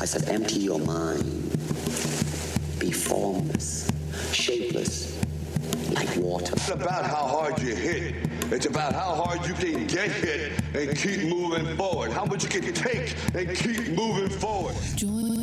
I said, empty your mind. Be formless, shapeless, like water. It's about how hard you hit. It's about how hard you can get hit and keep moving forward. How much you can take and keep moving forward. Join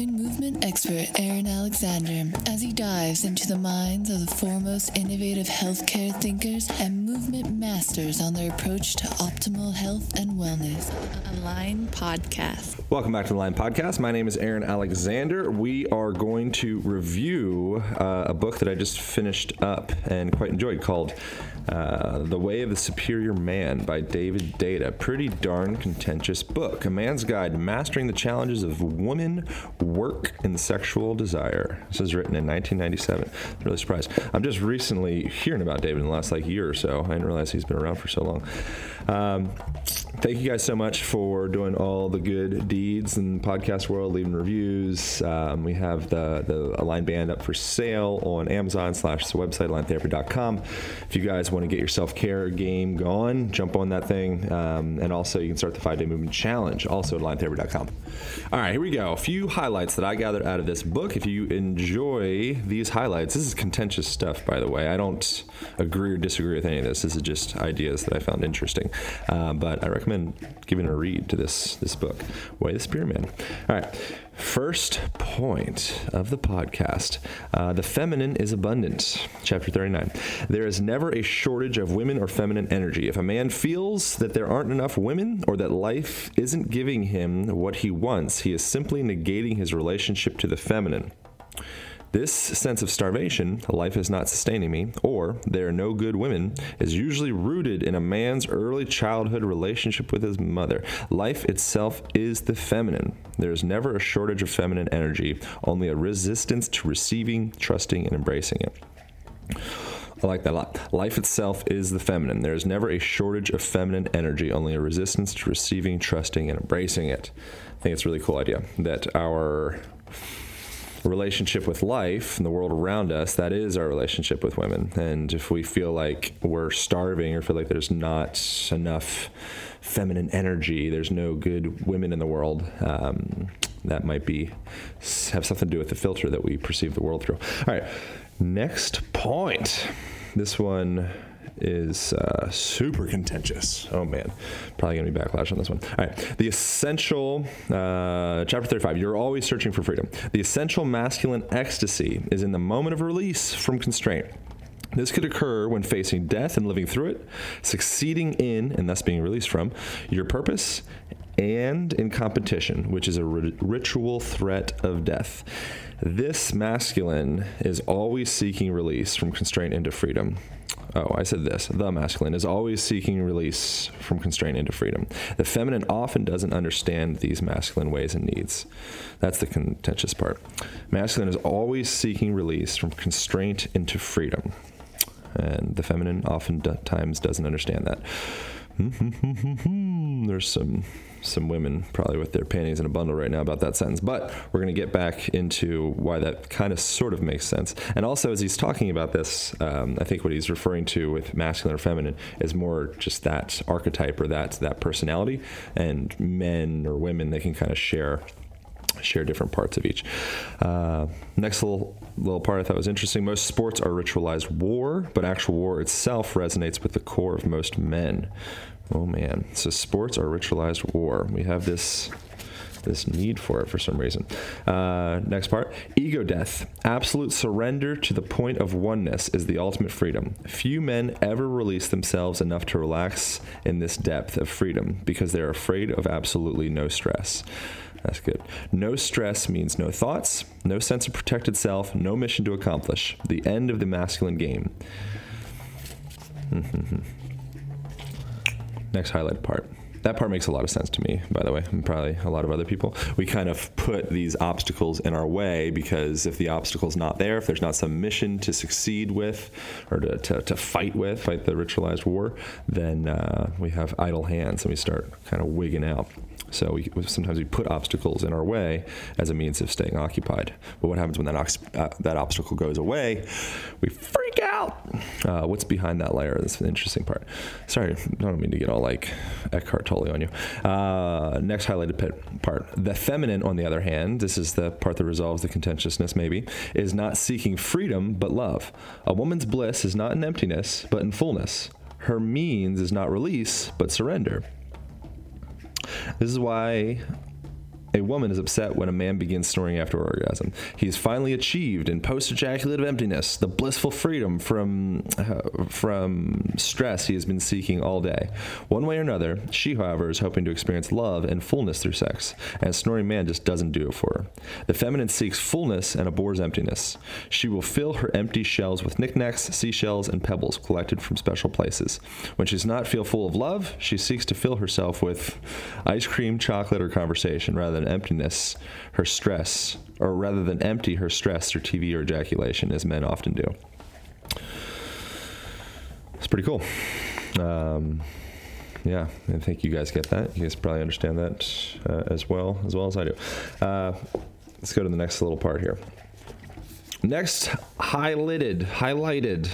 expert Aaron Alexander as he dives into the minds of the foremost innovative healthcare thinkers and movement masters on their approach to optimal health and wellness. Align Podcast. Welcome back to the Align Podcast. My name is Aaron Alexander. We are going to review uh, a book that I just finished up and quite enjoyed called uh, The Way of the Superior Man by David Deida. Pretty darn contentious book. A man's guide mastering the challenges of woman, work, and sexual desire. This was written in 1997. I'm really surprised. I'm just recently hearing about David in the last like year or so. I didn't realize he's been around for so long. Um, thank you guys so much for doing all the good deeds in the podcast world, leaving reviews. Um, we have the the Align Band up for sale on Amazon slash the website aligntherapy.com. If you guys want to get your self care game going, jump on that thing. Um, and also, you can start the five day movement challenge also at aligntherapy.com. All right, here we go. A few highlights that I gathered out of this book. If you enjoy these highlights, this is contentious stuff, by the way. I don't agree or disagree with any of this. This is just ideas that I found interesting. Uh, but I recommend giving a read to this this book, Way the Superior Man. All right. First point of the podcast uh, The feminine is abundant. Chapter 39. There is never a shortage of women or feminine energy. If a man feels that there aren't enough women or that life isn't giving him what he wants, he is simply negating his relationship to the feminine. This sense of starvation, life is not sustaining me, or there are no good women, is usually rooted in a man's early childhood relationship with his mother. Life itself is the feminine. There is never a shortage of feminine energy, only a resistance to receiving, trusting, and embracing it. I like that a lot. Life itself is the feminine. There is never a shortage of feminine energy, only a resistance to receiving, trusting, and embracing it. I think it's a really cool idea that our relationship with life and the world around us, that is our relationship with women. And if we feel like we're starving or feel like there's not enough feminine energy, there's no good women in the world, um, that might be have something to do with the filter that we perceive the world through. All right, next point. This one is uh, super contentious. Oh man, probably gonna be backlash on this one. All right, the essential, uh, chapter 35. You're always searching for freedom. The essential masculine ecstasy is in the moment of release from constraint. This could occur when facing death and living through it, succeeding in, and thus being released from, your purpose, and in competition, which is a ritual threat of death. This masculine is always seeking release from constraint into freedom. Oh, I said this. The masculine is always seeking release from constraint into freedom. The feminine often doesn't understand these masculine ways and needs. That's the contentious part. Masculine is always seeking release from constraint into freedom. And the feminine oftentimes doesn't understand that. There's some some women probably with their panties in a bundle right now about that sentence. But we're going to get back into why that kind of sort of makes sense. And also, as he's talking about this, um, I think what he's referring to with masculine or feminine is more just that archetype or that that personality. And men or women, they can kind of share share different parts of each. Uh, next little little part I thought was interesting. Most sports are ritualized war, but actual war itself resonates with the core of most men. Oh man. So sports are ritualized war. We have this this need for it for some reason. Uh, next part ego death. Absolute surrender to the point of oneness is the ultimate freedom. Few men ever release themselves enough to relax in this depth of freedom because they're afraid of absolutely no stress. That's good. No stress means no thoughts, no sense of protected self, no mission to accomplish. The end of the masculine game. next highlight part. That part makes a lot of sense to me, by the way, and probably a lot of other people. We kind of put these obstacles in our way because if the obstacle's not there, if there's not some mission to succeed with or to, to, to fight with, fight the ritualized war, then uh, we have idle hands and we start kind of wigging out. So we, sometimes we put obstacles in our way as a means of staying occupied. But what happens when that, ox- uh, that obstacle goes away? We freak out. Uh, what's behind that layer? That's an interesting part. Sorry, I don't mean to get all like Eckhart Tolle totally on you. Uh, next highlighted pit, part. The feminine, on the other hand, this is the part that resolves the contentiousness, maybe, is not seeking freedom but love. A woman's bliss is not in emptiness but in fullness. Her means is not release but surrender. This is why a woman is upset when a man begins snoring after orgasm. He has finally achieved in post-ejaculative emptiness the blissful freedom from uh, from stress he has been seeking all day. One way or another, she, however, is hoping to experience love and fullness through sex, and a snoring man just doesn't do it for her. The feminine seeks fullness and abhors emptiness. She will fill her empty shells with knickknacks, seashells, and pebbles collected from special places. When she does not feel full of love, she seeks to fill herself with ice cream, chocolate, or conversation rather than emptiness, her stress, or rather than empty her stress through TV or ejaculation, as men often do. It's pretty cool. Um, yeah, I think you guys get that. You guys probably understand that uh, as well as well as I do. Uh, let's go to the next little part here. Next, highlighted, highlighted,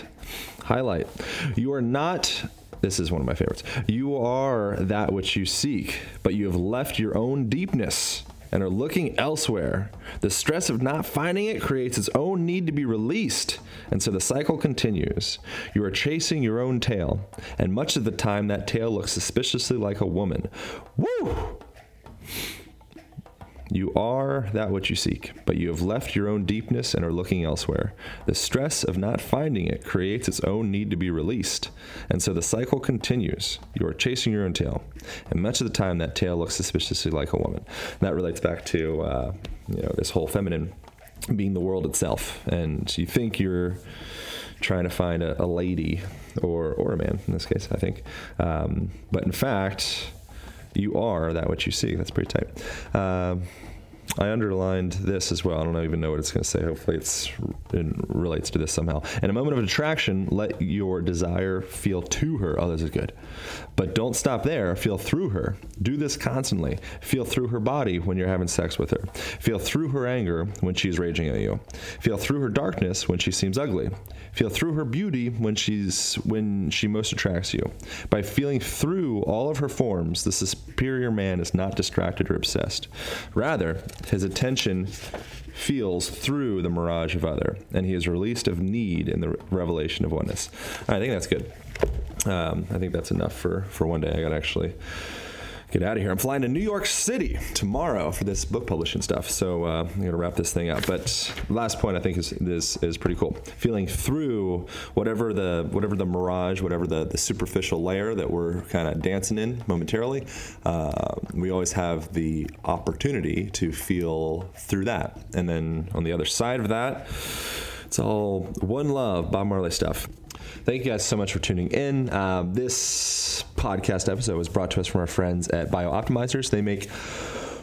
highlight. You are not this is one of my favorites. You are that which you seek, but you have left your own deepness and are looking elsewhere. The stress of not finding it creates its own need to be released, and so the cycle continues. You are chasing your own tail, and much of the time that tail looks suspiciously like a woman. Woo! You are that which you seek, but you have left your own deepness and are looking elsewhere. The stress of not finding it creates its own need to be released, and so the cycle continues. You are chasing your own tail, and much of the time that tail looks suspiciously like a woman. And that relates back to uh, you know this whole feminine being the world itself, and you think you're trying to find a, a lady or or a man in this case, I think, um, but in fact you are that which you see. That's pretty tight. Um, I underlined this as well. I don't even know what it's going to say. Hopefully, it relates to this somehow. In a moment of attraction, let your desire feel to her. Oh, this is good. But don't stop there. Feel through her. Do this constantly. Feel through her body when you're having sex with her. Feel through her anger when she's raging at you. Feel through her darkness when she seems ugly. Feel through her beauty when she's when she most attracts you. By feeling through all of her forms, the superior man is not distracted or obsessed. Rather, his attention feels through the mirage of other, and he is released of need in the revelation of oneness. I think that's good. Um, I think that's enough for, for one day. I got actually get out of here. I'm flying to New York City tomorrow for this book publishing stuff. So uh, I'm to wrap this thing up. But last point I think is this is pretty cool. Feeling through whatever the whatever the mirage, whatever the, the superficial layer that we're kind of dancing in momentarily, uh, we always have the opportunity to feel through that. And then on the other side of that, it's all one love, Bob Marley stuff. Thank you guys so much for tuning in. Uh, this podcast episode was brought to us from our friends at BiOptimizers. They make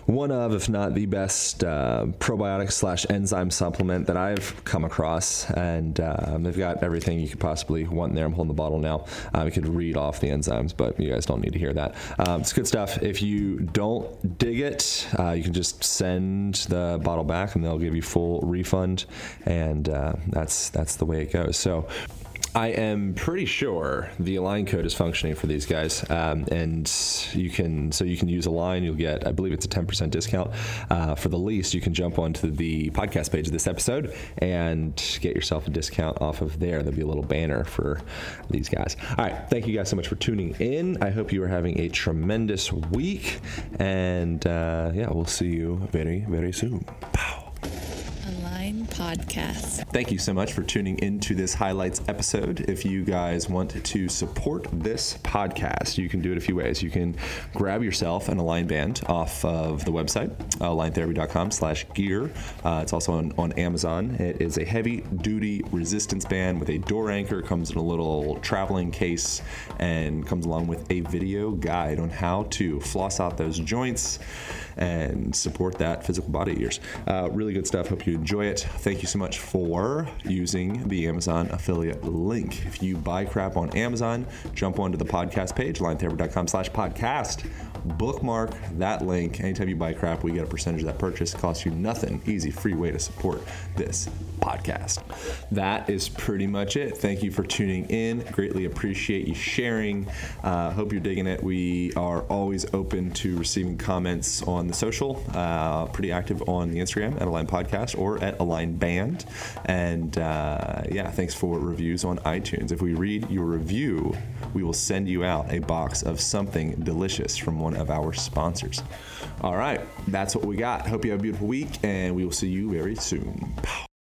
one of, if not the best, uh, probiotic slash enzyme supplement that I've come across, and um, they've got everything you could possibly want in there. I'm holding the bottle now. Um, could read off the enzymes, but you guys don't need to hear that. Um, it's good stuff. If you don't dig it, uh, you can just send the bottle back, and they'll give you full refund, and uh, that's that's the way it goes. So. I am pretty sure the Align code is functioning for these guys, um, and you can so you can use Align. You'll get, I believe, it's a 10% discount uh, for the least. You can jump onto the podcast page of this episode and get yourself a discount off of there. There'll be a little banner for these guys. All right, thank you guys so much for tuning in. I hope you are having a tremendous week, and uh, yeah, we'll see you very very soon. Podcast. Thank you so much for tuning into this highlights episode. If you guys want to support this podcast, you can do it a few ways. You can grab yourself an Align band off of the website, aligntherapy.com slash gear. Uh, it's also on, on Amazon. It is a heavy duty resistance band with a door anchor, comes in a little traveling case, and comes along with a video guide on how to floss out those joints and support that physical body of yours. Uh, really good stuff. Hope you enjoy it. Thank you so much for using the Amazon affiliate link. If you buy crap on Amazon, jump onto the podcast page, aligntherapy.com slash podcast. Bookmark that link. Anytime you buy crap, we get a percentage of that purchase. It costs you nothing. Easy, free way to support this podcast. That is pretty much it. Thank you for tuning in. Greatly appreciate you sharing. Uh, hope you're digging it. We are always open to receiving comments on the social. Uh, pretty active on the Instagram at Align Podcast or at Align Band. And uh, yeah, thanks for reviews on iTunes. If we read your review, we will send you out a box of something delicious from one of our sponsors. All right, that's what we got. Hope you have a beautiful week, and we will see you very soon. Pow.